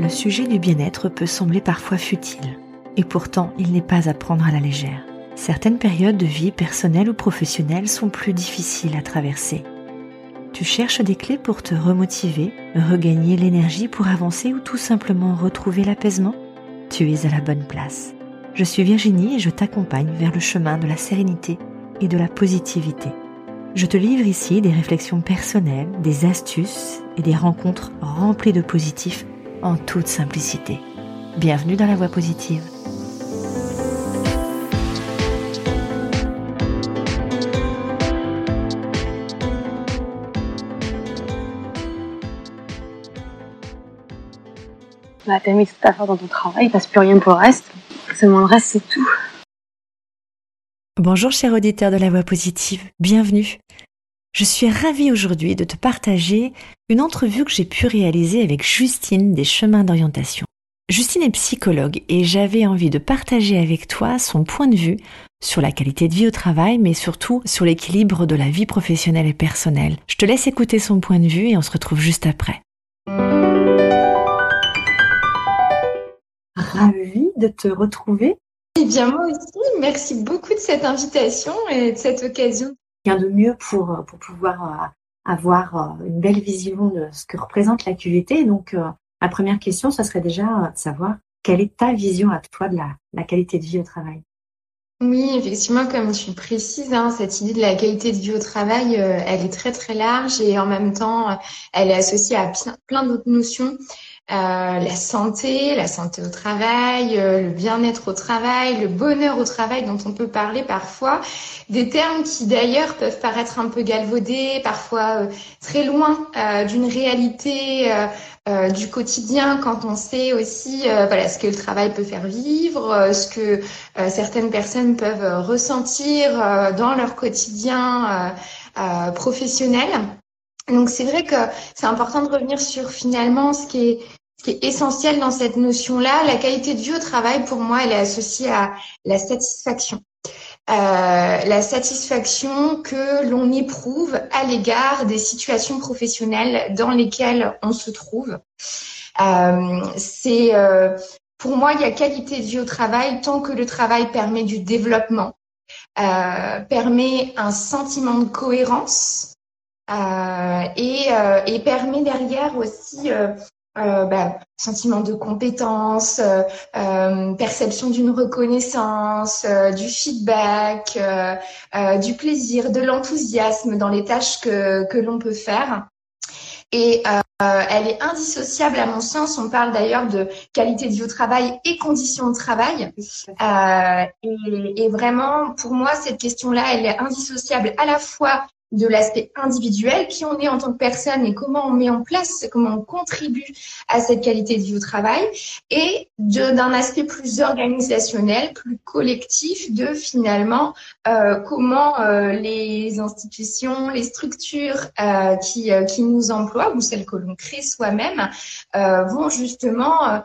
le sujet du bien-être peut sembler parfois futile. Et pourtant, il n'est pas à prendre à la légère. Certaines périodes de vie personnelle ou professionnelle sont plus difficiles à traverser. Tu cherches des clés pour te remotiver, regagner l'énergie pour avancer ou tout simplement retrouver l'apaisement? Tu es à la bonne place. Je suis Virginie et je t'accompagne vers le chemin de la sérénité et de la positivité. Je te livre ici des réflexions personnelles, des astuces et des rencontres remplies de positifs en toute simplicité. Bienvenue dans la voie positive. Bah, t'as mis toute affaire dans ton travail, il passe plus rien pour le reste. Seulement le reste, c'est tout. Bonjour cher auditeur de la voix positive, bienvenue. Je suis ravie aujourd'hui de te partager une entrevue que j'ai pu réaliser avec Justine des chemins d'orientation. Justine est psychologue et j'avais envie de partager avec toi son point de vue sur la qualité de vie au travail, mais surtout sur l'équilibre de la vie professionnelle et personnelle. Je te laisse écouter son point de vue et on se retrouve juste après. Ravie de te retrouver eh bien, moi aussi, merci beaucoup de cette invitation et de cette occasion. Rien de mieux pour, euh, pouvoir euh, avoir euh, une belle vision de ce que représente la QVT. Donc, ma première question, ça serait déjà de savoir quelle est ta vision à toi de la, la qualité de vie au travail. Oui, effectivement, comme tu précises, hein, cette idée de la qualité de vie au travail, elle est très très large et en même temps, elle est associée à plein d'autres notions. Euh, la santé, la santé au travail, euh, le bien-être au travail, le bonheur au travail dont on peut parler parfois, des termes qui d'ailleurs peuvent paraître un peu galvaudés, parfois euh, très loin d'une réalité du quotidien quand on sait aussi voilà ce que le travail peut faire vivre, ce que certaines personnes peuvent ressentir dans leur quotidien professionnel. Donc c'est vrai que c'est important de revenir sur finalement ce qui est ce qui est essentiel dans cette notion-là, la qualité de vie au travail, pour moi, elle est associée à la satisfaction. Euh, la satisfaction que l'on éprouve à l'égard des situations professionnelles dans lesquelles on se trouve. Euh, c'est euh, pour moi, il y a qualité de vie au travail tant que le travail permet du développement, permet un sentiment de cohérence et, et, permet derrière aussi euh, bah, sentiment de compétence, euh, euh, perception d'une reconnaissance, du feedback, du plaisir, de l'enthousiasme dans les tâches que, que l'on peut faire. Et elle est indissociable à mon sens. On parle d'ailleurs de qualité de vie au travail et conditions de travail. et, et, vraiment, pour moi, cette question-là, elle est indissociable à la fois de l'aspect individuel, qui on est en tant que personne et comment on met en place, comment on contribue à cette qualité de vie au travail, et d'un aspect plus organisationnel, plus collectif, de finalement euh, comment euh, les institutions, les structures euh, qui, euh, qui nous emploient ou celles que l'on crée soi-même euh, vont justement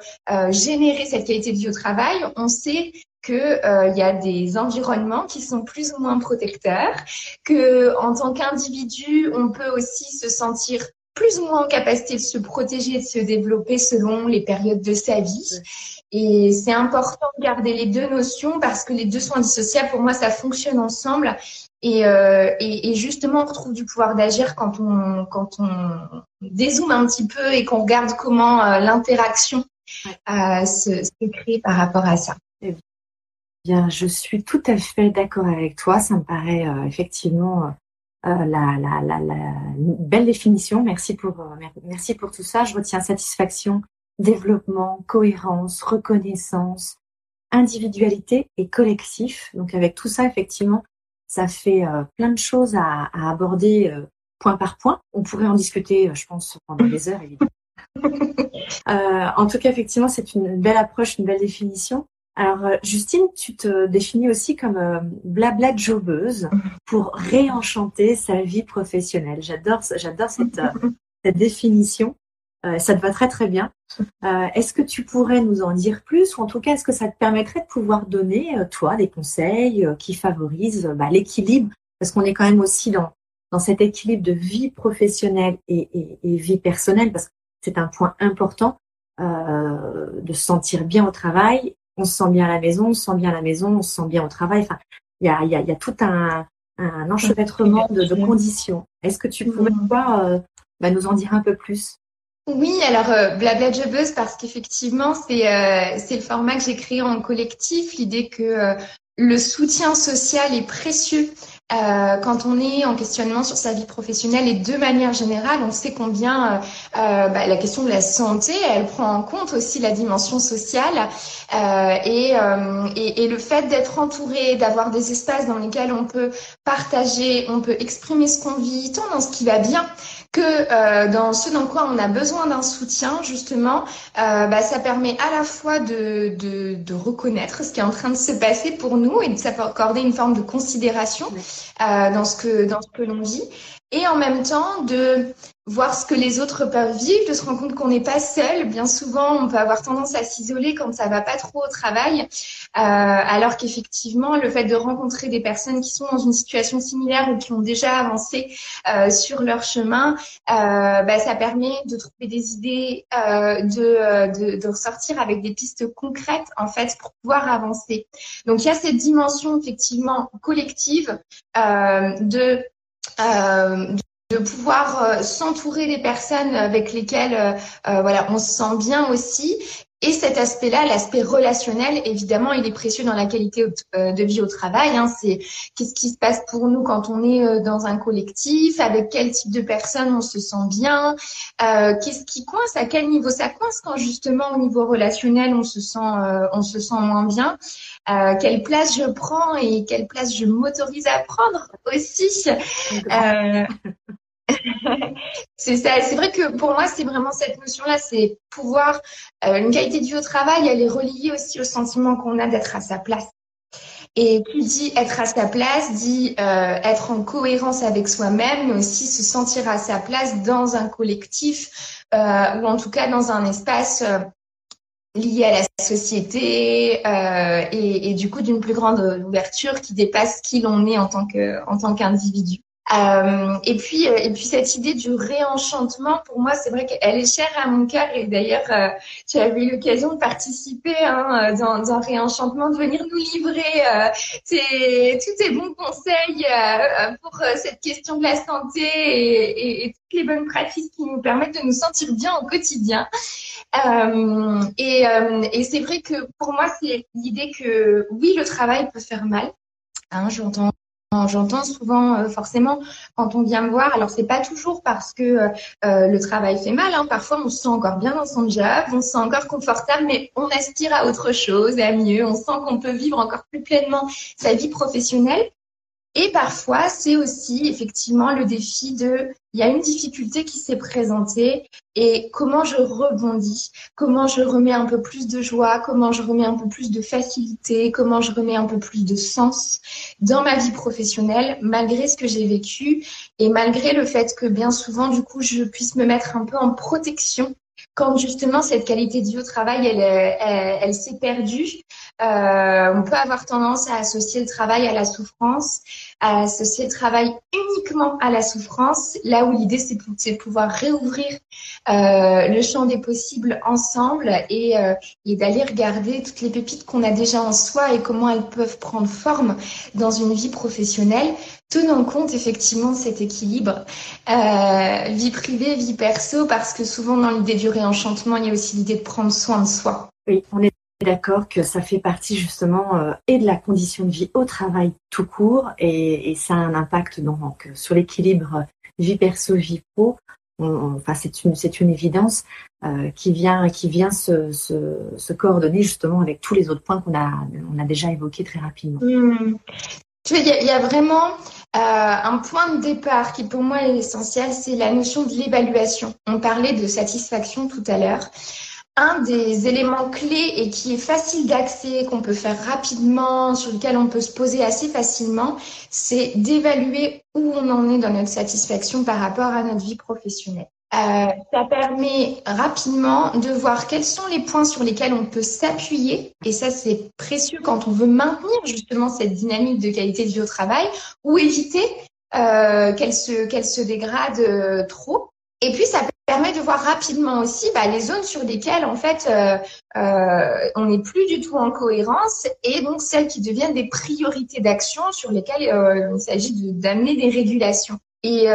générer cette qualité de vie au travail. On sait qu'il euh, y a des environnements qui sont plus ou moins protecteurs, que en tant qu'individu, on peut aussi se sentir plus ou moins en capacité de se protéger, de se développer selon les périodes de sa vie. Et c'est important de garder les deux notions parce que les deux sont indissociables. Pour moi, ça fonctionne ensemble. Et, euh, et, et, justement, on retrouve du pouvoir d'agir quand on, quand on dézoome un petit peu et qu'on regarde comment euh, l'interaction euh, se, se crée par rapport à ça. Bien, je suis tout à fait d'accord avec toi. Ça me paraît euh, effectivement euh, la, la, la, la, belle définition. Merci pour, euh, merci pour tout ça. Je retiens satisfaction, développement, cohérence, reconnaissance, individualité et collectif. Donc avec tout ça, effectivement, ça fait plein de choses à, à aborder point par point. On pourrait en discuter, je pense, pendant des heures, évidemment. en tout cas, effectivement, c'est une belle approche, une belle définition. Alors, euh, Justine, tu te définis aussi comme euh, blabla jobeuse pour réenchanter sa vie professionnelle. J'adore, j'adore cette, euh, cette définition. ça te va très très bien. est-ce que tu pourrais nous en dire plus ou en tout cas, est-ce que ça te permettrait de pouvoir donner, toi, des conseils qui favorisent bah, l'équilibre? Parce qu'on est quand même aussi dans, dans cet équilibre de vie professionnelle et, et, et vie personnelle, parce que c'est un point important de se sentir bien au travail. On se sent bien à la maison, on se sent bien à la maison, on se sent bien au travail. Enfin, il y a, y, a, y a tout un, un enchevêtrement de, de conditions. Est-ce que tu pourrais mmh. bah, nous en dire un peu plus? Oui, alors euh, Blabla Jobeuse parce qu'effectivement c'est euh, c'est le format que j'ai créé en collectif, l'idée que euh, le soutien social est précieux euh, quand on est en questionnement sur sa vie professionnelle et de manière générale, on sait combien euh, bah, la question de la santé, elle prend en compte aussi la dimension sociale euh, et, et, et, le fait d'être entouré, d'avoir des espaces dans lesquels on peut partager, on peut exprimer ce qu'on vit, tant dans ce qui va bien que euh, dans ce dans quoi on a besoin d'un soutien, justement, euh, bah, ça permet à la fois de, de, de, reconnaître ce qui est en train de se passer pour nous et de s'accorder une forme de considération euh, dans ce que dans ce que l'on vit, et en même temps de voir ce que les autres peuvent vivre, de se rendre compte qu'on n'est pas seul. Bien souvent, on peut avoir tendance à s'isoler quand ça va pas trop au travail, euh, alors qu'effectivement, le fait de rencontrer des personnes qui sont dans une situation similaire ou qui ont déjà avancé euh, sur leur chemin, euh, bah, ça permet de trouver des idées, euh, de, euh, de, de ressortir avec des pistes concrètes en fait pour pouvoir avancer. Donc il y a cette dimension effectivement collective euh, de euh, de pouvoir euh, s'entourer des personnes avec lesquelles euh, euh, voilà on se sent bien aussi et cet aspect-là, l'aspect relationnel, évidemment, il est précieux dans la qualité de vie au travail. Hein. C'est qu'est-ce qui se passe pour nous quand on est dans un collectif, avec quel type de personnes on se sent bien, euh, qu'est-ce qui coince, à quel niveau ça coince quand justement au niveau relationnel on se sent euh, on se sent moins bien? Euh, quelle place je prends et quelle place je m'autorise à prendre aussi? c'est ça. C'est vrai que pour moi, c'est vraiment cette notion-là, c'est pouvoir euh, une qualité de vie au travail, elle est reliée aussi au sentiment qu'on a d'être à sa place. Et qui dit être à sa place dit euh, être en cohérence avec soi-même, mais aussi se sentir à sa place dans un collectif euh, ou en tout cas dans un espace lié à la société et, et, du coup d'une plus grande ouverture qui dépasse qui l'on est en tant que en tant qu'individu. Euh, et puis, euh, et puis cette idée du réenchantement, pour moi, c'est vrai qu'elle est chère à mon cœur. Et d'ailleurs, euh, tu avais eu l'occasion de participer hein, dans, dans réenchantement, de venir nous livrer euh, tes, tous tes bons conseils pour cette question de la santé et, et, toutes les bonnes pratiques qui nous permettent de nous sentir bien au quotidien. et, et c'est vrai que pour moi, c'est l'idée que oui, le travail peut faire mal. Hein, J'entends J'entends souvent, euh, forcément, quand on vient me voir, alors c'est pas toujours parce que euh, euh, le travail fait mal. Hein. Parfois, on se sent encore bien dans son job, on se sent encore confortable, mais on aspire à autre chose, à mieux. On sent qu'on peut vivre encore plus pleinement sa vie professionnelle. Et parfois, c'est aussi effectivement le défi de, il y a une difficulté qui s'est présentée et comment je rebondis, comment je remets un peu plus de joie, comment je remets un peu plus de facilité, comment je remets un peu plus de sens dans ma vie professionnelle, malgré ce que j'ai vécu et malgré le fait que bien souvent, du coup, je puisse me mettre un peu en protection quand justement cette qualité de vie au travail, elle, elle, elle s'est perdue. Euh, on peut avoir tendance à associer le travail à la souffrance, à associer le travail uniquement à la souffrance, là où l'idée c'est de pouvoir réouvrir euh, le champ des possibles ensemble et, euh, et d'aller regarder toutes les pépites qu'on a déjà en soi et comment elles peuvent prendre forme dans une vie professionnelle tenant compte effectivement de cet équilibre euh, vie privée, vie perso, parce que souvent dans l'idée du réenchantement, il y a aussi l'idée de prendre soin de soi. Oui, d'accord que ça fait partie justement euh, et de la condition de vie au travail tout court et, ça a un impact donc sur l'équilibre vie perso vie pro. Enfin, c'est une c'est une évidence euh, qui vient qui vient se, coordonner justement avec tous les autres points qu'on a on a déjà évoqués très rapidement. Mmh. Il y, a vraiment euh, un point de départ qui pour moi est essentiel, c'est la notion de l'évaluation. On parlait de satisfaction tout à l'heure. Un des éléments clés et qui est facile d'accès, qu'on peut faire rapidement, sur lequel on peut se poser assez facilement, c'est d'évaluer où on en est dans notre satisfaction par rapport à notre vie professionnelle. Euh, ça permet rapidement de voir quels sont les points sur lesquels on peut s'appuyer. Et ça, c'est précieux quand on veut maintenir justement cette dynamique de qualité de vie au travail ou éviter euh, qu'elle se, qu'elle se dégrade euh, trop. Et puis, ça permet de voir rapidement aussi bah, les zones sur lesquelles en fait euh, euh, on n'est plus du tout en cohérence et donc celles qui deviennent des priorités d'action sur lesquelles euh, il s'agit d'amener des régulations. Et,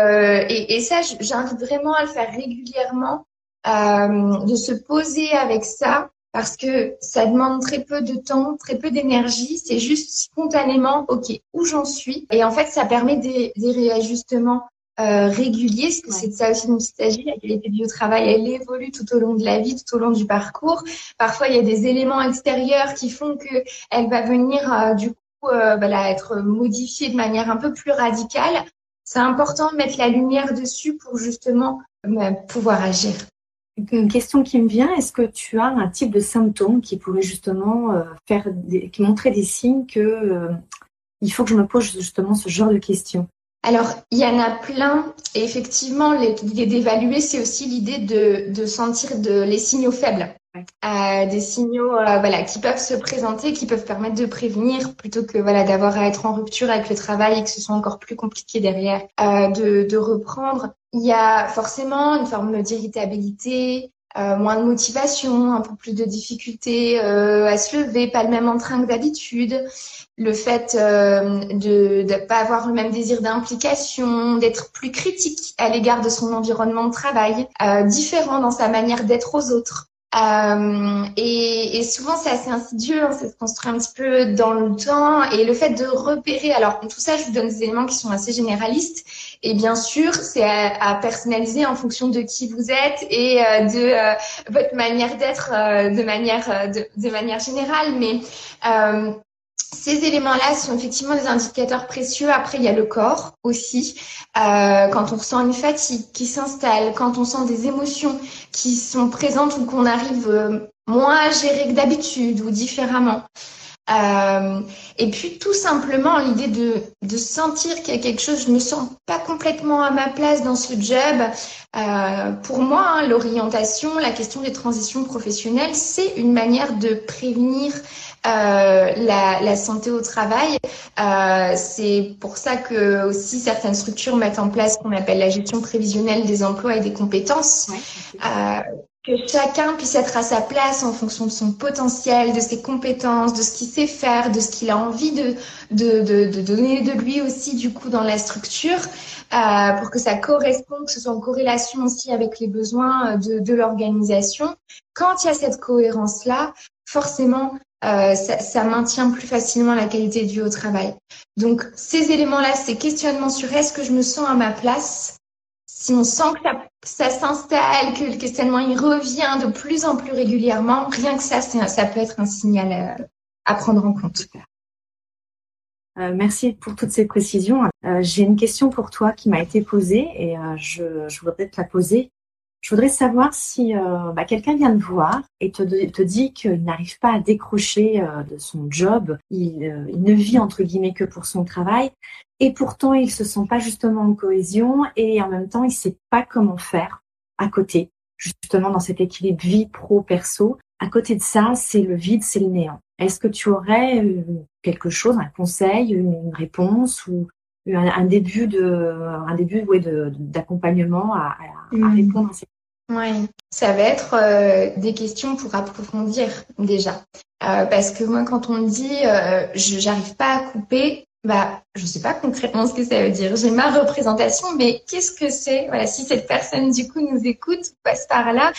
ça, j'invite vraiment à le faire régulièrement, de se poser avec ça parce que ça demande très peu de temps, très peu d'énergie. C'est juste spontanément, OK, où j'en suis. Et en fait, ça permet des réajustements euh, réguliers, parce que c'est de ça aussi dont il s'agit. La qualité du travail, elle évolue tout au long de la vie, tout au long du parcours. Parfois, il y a des éléments extérieurs qui font que elle va venir, euh, du coup, euh, voilà, être modifiée de manière un peu plus radicale. C'est important de mettre la lumière dessus pour justement bah, pouvoir agir. Une question qui me vient, est-ce que tu as un type de symptôme qui pourrait justement faire des, qui montrer des signes que il faut que je me pose justement ce genre de questions? Alors, il y en a plein. Et effectivement, l'idée d'évaluer, c'est aussi l'idée de, de, sentir de, les signaux faibles. Euh, des signaux voilà, qui peuvent se présenter, qui peuvent permettre de prévenir, plutôt que voilà d'avoir à être en rupture avec le travail et que ce soit encore plus compliqué derrière, de, de reprendre. Il y a forcément une forme d'irritabilité, euh, moins de motivation, un peu plus de difficulté euh, à se lever, pas le même entrain que d'habitude, le fait euh, de ne pas avoir le même désir d'implication, d'être plus critique à l'égard de son environnement de travail, différent dans sa manière d'être aux autres. Euh, et, et, souvent, c'est assez insidieux, hein, ça se construit un petit peu dans le temps. Et le fait de repérer, alors tout ça, je vous donne des éléments qui sont assez généralistes. Et bien sûr, c'est à, personnaliser en fonction de qui vous êtes et euh, de euh, votre manière d'être de manière de, manière générale. Mais ces éléments-là sont effectivement des indicateurs précieux. Après, il y a le corps aussi. Euh, quand on ressent une fatigue qui s'installe, quand on sent des émotions qui sont présentes ou qu'on arrive euh, moins à gérer que d'habitude ou différemment. Euh, et puis tout simplement l'idée de, de sentir qu'il y a quelque chose, je me sens pas complètement à ma place dans ce job. Euh, pour moi, hein, l'orientation, la question des transitions professionnelles, c'est une manière de prévenir euh, la, la, santé au travail. Euh, c'est pour ça que aussi certaines structures mettent en place ce qu'on appelle la gestion prévisionnelle des emplois et des compétences. euh, que chacun puisse être à sa place en fonction de son potentiel, de ses compétences, de ce qu'il sait faire, de ce qu'il a envie de, de, de, de, donner de lui aussi du coup dans la structure, euh, pour que ça corresponde, que ce soit en corrélation aussi avec les besoins de, de l'organisation. Quand il y a cette cohérence-là, forcément, euh, ça, ça, maintient plus facilement la qualité de vie au travail. Donc ces éléments-là, ces questionnements sur est-ce que je me sens à ma place, si on sent que ça, s'installe, que le questionnement revient de plus en plus régulièrement, rien que ça, ça peut être un signal euh, à prendre en compte. Euh, merci pour toutes ces précisions. Euh, J'ai une question pour toi qui m'a été posée et je voudrais te la poser. Je voudrais savoir si euh, bah, quelqu'un vient te voir et te, te dit qu'il n'arrive pas à décrocher euh, de son job, il, euh, il, ne vit entre guillemets que pour son travail, et pourtant il se sent pas justement en cohésion et en même temps il sait pas comment faire à côté, justement dans cet équilibre vie pro perso. À côté de ça, c'est le vide, c'est le néant. Est-ce que tu aurais quelque chose, un conseil, une réponse ou un, un début de un début ouais, de d'accompagnement à, à, mmh. répondre à ces oui, ça va être euh, des questions pour approfondir déjà. Euh, parce que moi, quand on me dit euh, je j'arrive pas à couper, bah je sais pas concrètement ce que ça veut dire. J'ai ma représentation, mais qu'est-ce que c'est? Voilà, si cette personne du coup nous écoute, passe par là,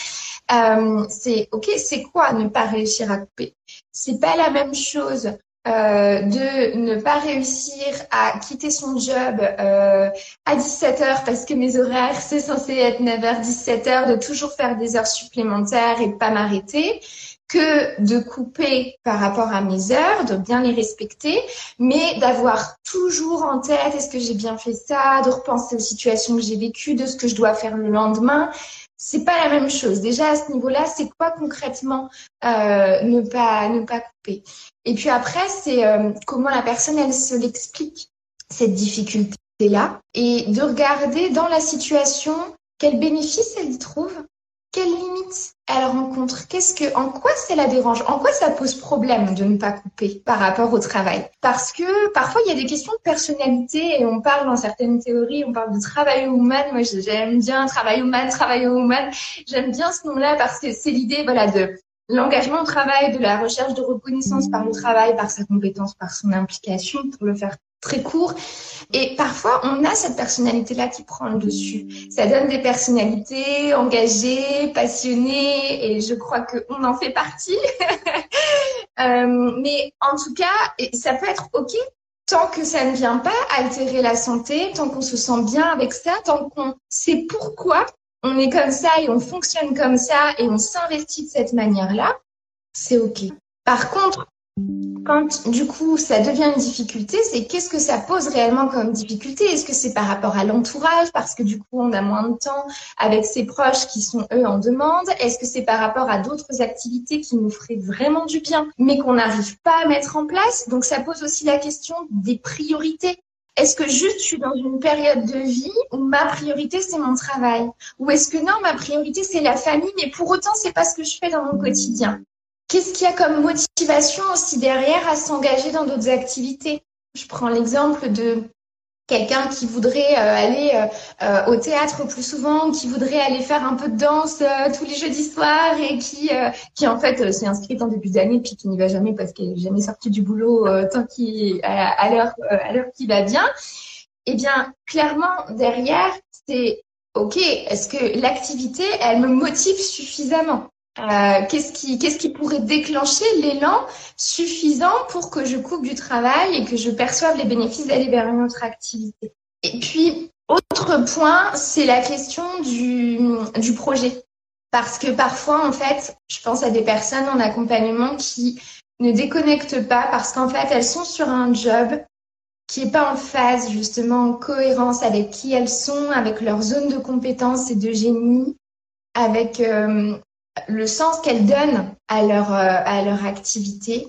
euh, c'est ok, c'est quoi ne pas réussir à couper? C'est pas la même chose euh, de ne pas réussir à quitter son job euh, à 17h parce que mes horaires, c'est censé être 9h, 17h, de toujours faire des heures supplémentaires et pas m'arrêter que de couper par rapport à mes heures, de bien les respecter, mais d'avoir toujours en tête est-ce que j'ai bien fait ça, de repenser aux situations que j'ai vécues, de ce que je dois faire le lendemain c'est pas la même chose. Déjà à ce niveau-là, c'est quoi concrètement euh, ne pas ne pas couper? Et puis après, c'est euh, comment la personne elle se l'explique cette difficulté là et de regarder dans la situation quel bénéfice elle y trouve quelles limites elle rencontre Qu'est-ce que, en quoi ça la dérange En quoi ça pose problème de ne pas couper par rapport au travail Parce que parfois il y a des questions de personnalité et on parle dans certaines théories, on parle de travail woman. Moi j'aime bien travail woman, travail woman. J'aime bien ce nom-là parce que c'est l'idée, voilà, de l'engagement au travail, de la recherche de reconnaissance par le travail, par sa compétence, par son implication, pour le faire très court. Et parfois, on a cette personnalité-là qui prend le dessus. Ça donne des personnalités engagées, passionnées, et je crois qu'on en fait partie. euh, mais en tout cas, ça peut être OK tant que ça ne vient pas altérer la santé, tant qu'on se sent bien avec ça, tant qu'on sait pourquoi on est comme ça et on fonctionne comme ça et on s'investit de cette manière-là, c'est OK. Par contre, quand du coup ça devient une difficulté, c'est qu'est-ce que ça pose réellement comme difficulté? Est-ce que c'est par rapport à l'entourage? Parce que du coup on a moins de temps avec ses proches qui sont eux en demande Est-ce que c'est par rapport à d'autres activités qui nous feraient vraiment du bien mais qu'on n'arrive pas à mettre en place? Donc ça pose aussi la question des priorités. Est-ce que juste je suis dans une période de vie où ma priorité c'est mon travail? Ou est-ce que non, ma priorité c'est la famille, mais pour autant c'est pas ce que je fais dans mon quotidien? Qu'est-ce qu'il y a comme motivation aussi derrière à s'engager dans d'autres activités? Je prends l'exemple de quelqu'un qui voudrait euh, aller euh, euh, au théâtre plus souvent, qui voudrait aller faire un peu de danse tous les jeudis soirs et qui, qui en fait s'est inscrite en début d'année puis qui n'y va jamais parce qu'elle n'est jamais sortie du boulot tant qu'il à, l'heure à l'heure qui va bien. Eh bien, clairement derrière, c'est ok. Est-ce que l'activité, elle me motive suffisamment? Euh, qu'est-ce qui, qui pourrait déclencher l'élan suffisant pour que je coupe du travail et que je perçoive les bénéfices d'aller vers une autre activité? Et puis, autre point, c'est la question du, projet. Parce que parfois, en fait, je pense à des personnes en accompagnement qui ne déconnectent pas parce qu'en fait, elles sont sur un job qui n'est pas en phase, justement, en cohérence avec qui elles sont, avec leur zone de compétences et de génie, avec euh, le sens qu'elles donnent à leur, euh, à leur activité.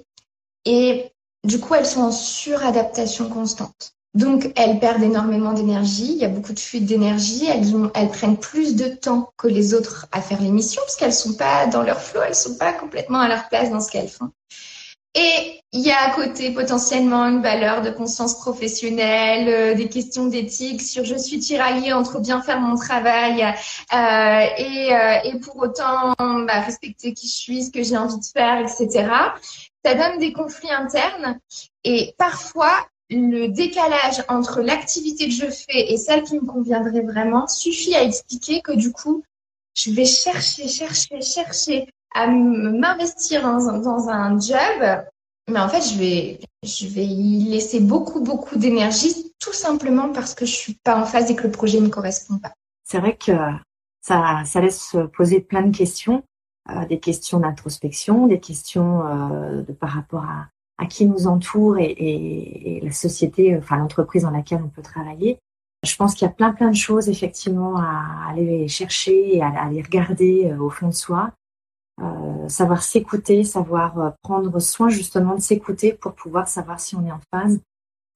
Et du coup, elles sont en suradaptation constante. Donc, elles perdent énormément d'énergie. Il y a beaucoup de fuite d'énergie. Elles, elles prennent plus de temps que les autres à faire l'émission parce qu'elles sont pas dans leur flow. Elles sont pas complètement à leur place dans ce qu'elles font. Et il y a à côté potentiellement une valeur de conscience professionnelle, euh, des questions d'éthique sur je suis tiraillée entre bien faire mon travail euh, et, euh, et, pour autant bah, respecter qui je suis, ce que j'ai envie de faire, etc. Ça donne des conflits internes et parfois le décalage entre l'activité que je fais et celle qui me conviendrait vraiment suffit à expliquer que du coup, je vais chercher, chercher, chercher à m'investir dans, un job, mais en fait, je vais, je vais y laisser beaucoup, beaucoup d'énergie, tout simplement parce que je suis pas en phase et que le projet ne correspond pas. C'est vrai que ça, ça laisse poser plein de questions, euh, des questions d'introspection, des questions euh, de par rapport à, à qui nous entoure et, et, et la société, enfin l'entreprise dans laquelle on peut travailler. Je pense qu'il y a plein plein de choses effectivement à aller chercher et à, à aller regarder euh, au fond de soi. Euh, savoir s'écouter, savoir euh, prendre soin justement de s'écouter pour pouvoir savoir si on est en phase.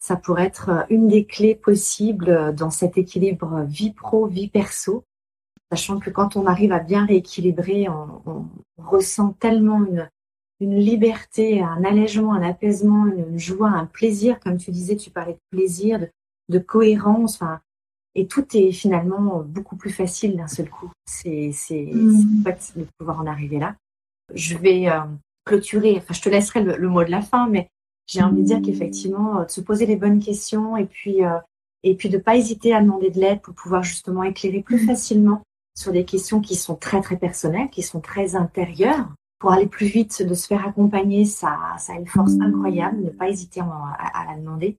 Ça pourrait être euh, une des clés possibles dans cet équilibre vie pro, vie perso, sachant que quand on arrive à bien rééquilibrer, on, ressent tellement une, liberté, un allègement, un apaisement, une joie, un plaisir, comme tu disais, tu parlais de plaisir, de, cohérence, et tout est finalement beaucoup plus facile d'un seul coup. C'est mmh. de pouvoir en arriver là. Je vais euh, clôturer, enfin je te laisserai le, mot de la fin, mais j'ai envie de dire qu'effectivement, euh, de se poser les bonnes questions et puis euh, et puis de pas hésiter à demander de l'aide pour pouvoir justement éclairer plus mmh. facilement sur des questions qui sont très très personnelles, qui sont très intérieures. Pour aller plus vite, de se faire accompagner, ça, ça a une force mmh. incroyable. Ne pas hésiter à, à la demander.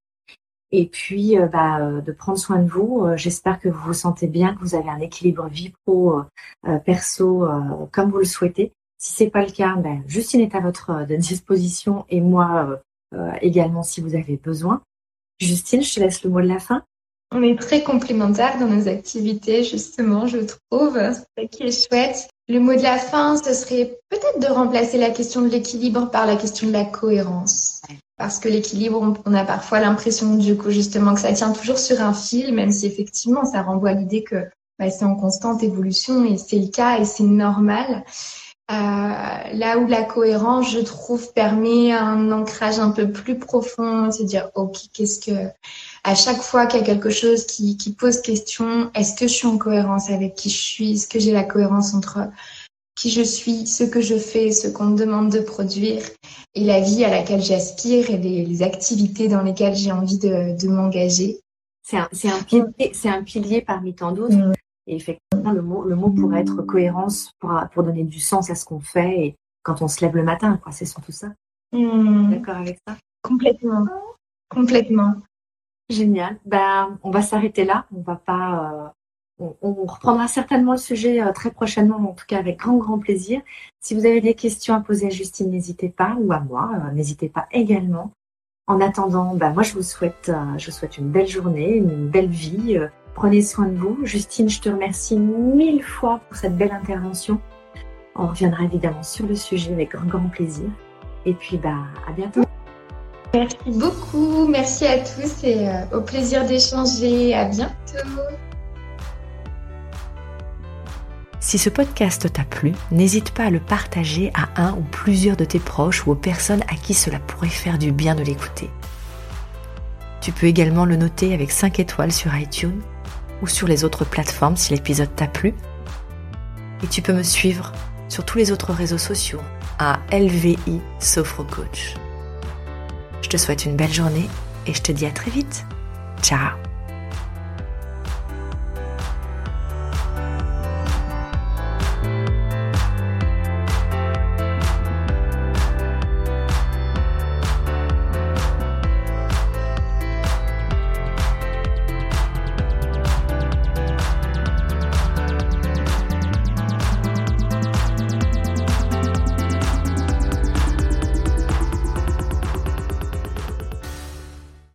Et puis, euh, bah, euh, de prendre soin de vous. Euh, j'espère que vous vous sentez bien, que vous avez un équilibre vie pro, perso, comme vous le souhaitez. Si c'est pas le cas, ben, Justine est à votre disposition et moi également si vous avez besoin. Justine, je te laisse le mot de la fin. On est très complémentaires dans nos activités, justement, je trouve. C'est qui est chouette. Le mot de la fin, ce serait peut-être de remplacer la question de l'équilibre par la question de la cohérence. Parce que l'équilibre, on a parfois l'impression du coup justement que ça tient toujours sur un fil, même si effectivement ça renvoie à l'idée que bah, c'est en constante évolution et c'est le cas et c'est normal. Euh, là où la cohérence, je trouve, permet un ancrage un peu plus profond, se dire, ok, qu'est-ce que, à chaque fois qu'il y a quelque chose qui, qui pose question, est-ce que je suis en cohérence avec qui je suis, est-ce que j'ai la cohérence entre qui je suis, ce que je fais, ce qu'on me demande de produire et la vie à laquelle j'aspire et les, activités dans lesquelles j'ai envie de, de m'engager. C'est un, un, pilier, un pilier parmi tant d'autres. Mm. Et effectivement, le mot, le mot pourrait être cohérence pour, pour donner du sens à ce qu'on fait et quand on se lève le matin. C'est surtout ça. Hmm. D'accord avec ça? Complètement. Complètement. Génial. Ben, on va s'arrêter là. On va pas. Euh, on, reprendra certainement le sujet euh, très prochainement, en tout cas avec grand grand plaisir. Si vous avez des questions à poser à Justine, n'hésitez pas, ou à moi, euh, n'hésitez pas également. En attendant, ben, moi je vous souhaite, je vous souhaite une belle journée, une belle vie Prenez soin de vous. Justine, je te remercie mille fois pour cette belle intervention. On reviendra évidemment sur le sujet avec un grand plaisir. Et puis, bah, à bientôt. Merci beaucoup. Merci à tous et euh, au plaisir d'échanger. À bientôt. Si ce podcast t'a plu, n'hésite pas à le partager à un ou plusieurs de tes proches ou aux personnes à qui cela pourrait faire du bien de l'écouter. Tu peux également le noter avec 5 étoiles sur iTunes ou sur les autres plateformes si l'épisode t'a plu. Et tu peux me suivre sur tous les autres réseaux sociaux à LVI Coach. Je te souhaite une belle journée et je te dis à très vite. Ciao